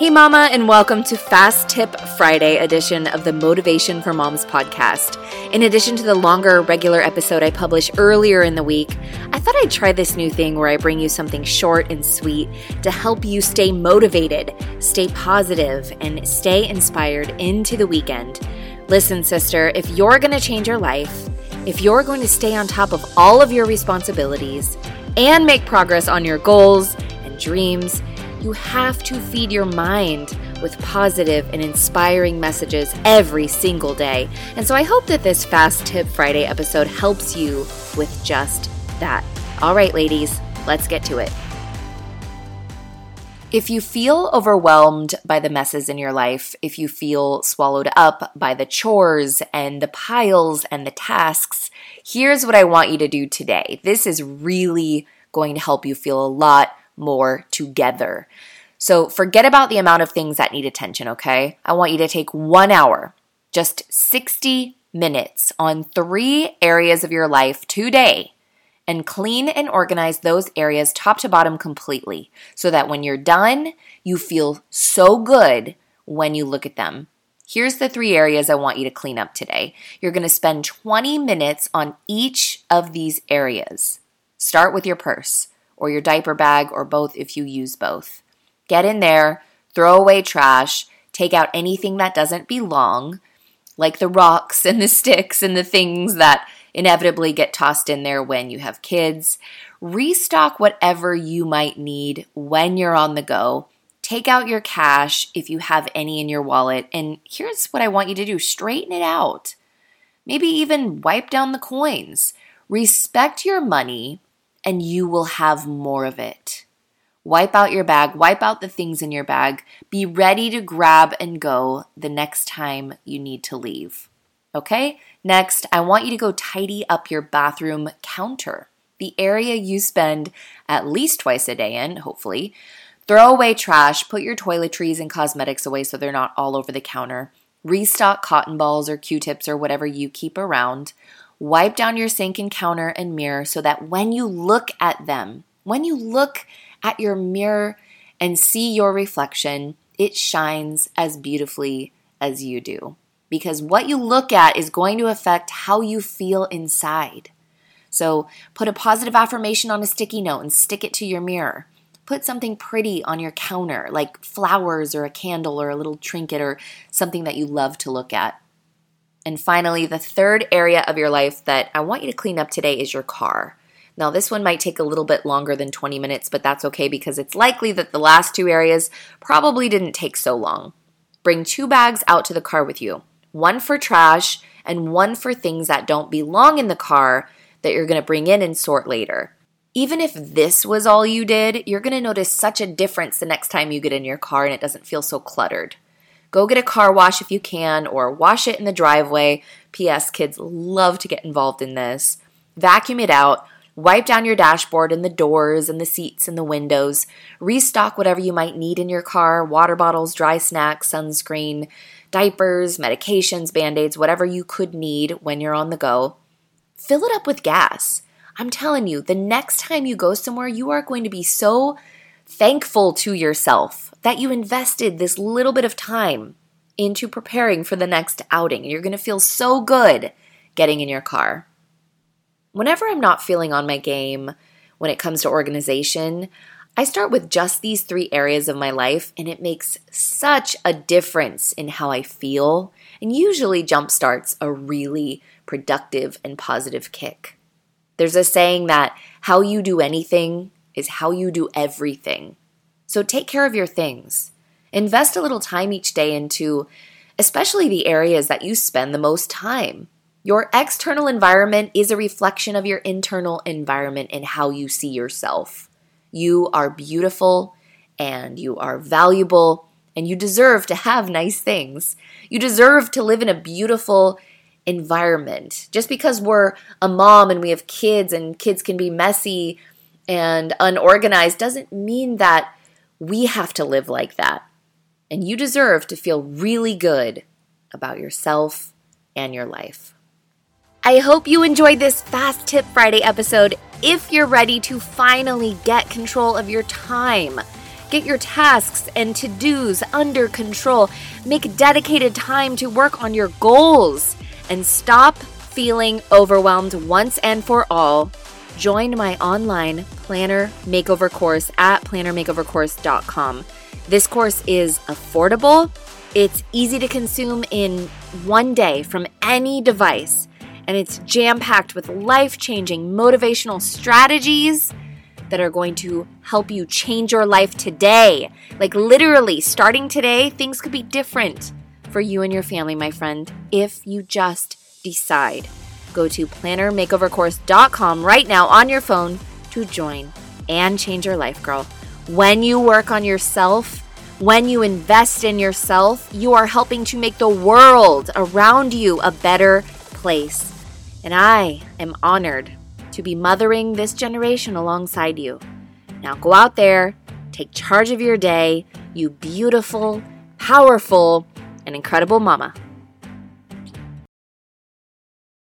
Hey, Mama, and welcome to Fast Tip Friday edition of the Motivation for Moms podcast. In addition to the longer regular episode I publish earlier in the week, I thought I'd try this new thing where I bring you something short and sweet to help you stay motivated, stay positive, and stay inspired into the weekend. Listen, sister, if you're going to change your life, if you're going to stay on top of all of your responsibilities and make progress on your goals and dreams, you have to feed your mind with positive and inspiring messages every single day. And so I hope that this Fast Tip Friday episode helps you with just that. All right, ladies, let's get to it. If you feel overwhelmed by the messes in your life, if you feel swallowed up by the chores and the piles and the tasks, here's what I want you to do today. This is really going to help you feel a lot more together. So forget about the amount of things that need attention, okay? I want you to take one hour, just 60 minutes on three areas of your life today and clean and organize those areas top to bottom completely so that when you're done, you feel so good when you look at them. Here's the three areas I want you to clean up today. You're going to spend 20 minutes on each of these areas. Start with your purse or your diaper bag or both if you use both. Get in there, throw away trash, take out anything that doesn't belong, like the rocks and the sticks and the things that inevitably get tossed in there when you have kids. Restock whatever you might need when you're on the go. Take out your cash if you have any in your wallet. And here's what I want you to do straighten it out. Maybe even wipe down the coins. Respect your money and you will have more of it. Wipe out your bag, wipe out the things in your bag. Be ready to grab and go the next time you need to leave. Okay? Next, I want you to go tidy up your bathroom counter, the area you spend at least twice a day in, hopefully. Throw away trash, put your toiletries and cosmetics away so they're not all over the counter. Restock cotton balls or Q tips or whatever you keep around. Wipe down your sink and counter and mirror so that when you look at them, when you look at your mirror and see your reflection, it shines as beautifully as you do. Because what you look at is going to affect how you feel inside. So put a positive affirmation on a sticky note and stick it to your mirror. Put something pretty on your counter, like flowers or a candle or a little trinket or something that you love to look at. And finally, the third area of your life that I want you to clean up today is your car. Now, this one might take a little bit longer than 20 minutes, but that's okay because it's likely that the last two areas probably didn't take so long. Bring two bags out to the car with you one for trash and one for things that don't belong in the car that you're going to bring in and sort later. Even if this was all you did, you're going to notice such a difference the next time you get in your car and it doesn't feel so cluttered. Go get a car wash if you can, or wash it in the driveway. P.S. Kids love to get involved in this. Vacuum it out. Wipe down your dashboard and the doors and the seats and the windows. Restock whatever you might need in your car water bottles, dry snacks, sunscreen, diapers, medications, band aids, whatever you could need when you're on the go. Fill it up with gas. I'm telling you, the next time you go somewhere, you are going to be so thankful to yourself that you invested this little bit of time into preparing for the next outing. You're going to feel so good getting in your car. Whenever I'm not feeling on my game when it comes to organization, I start with just these three areas of my life, and it makes such a difference in how I feel and usually jumpstarts a really productive and positive kick. There's a saying that how you do anything is how you do everything. So take care of your things. Invest a little time each day into especially the areas that you spend the most time. Your external environment is a reflection of your internal environment and how you see yourself. You are beautiful and you are valuable and you deserve to have nice things. You deserve to live in a beautiful environment. Just because we're a mom and we have kids and kids can be messy and unorganized doesn't mean that we have to live like that. And you deserve to feel really good about yourself and your life. I hope you enjoyed this Fast Tip Friday episode. If you're ready to finally get control of your time, Get your tasks and to dos under control. Make dedicated time to work on your goals and stop feeling overwhelmed once and for all. Join my online planner makeover course at plannermakeovercourse.com. This course is affordable, it's easy to consume in one day from any device, and it's jam packed with life changing motivational strategies that are going to help you change your life today. Like literally, starting today, things could be different for you and your family, my friend, if you just decide. Go to plannermakeovercourse.com right now on your phone to join and change your life, girl. When you work on yourself, when you invest in yourself, you are helping to make the world around you a better place. And I am honored to be mothering this generation alongside you. Now go out there, take charge of your day, you beautiful, powerful, and incredible mama.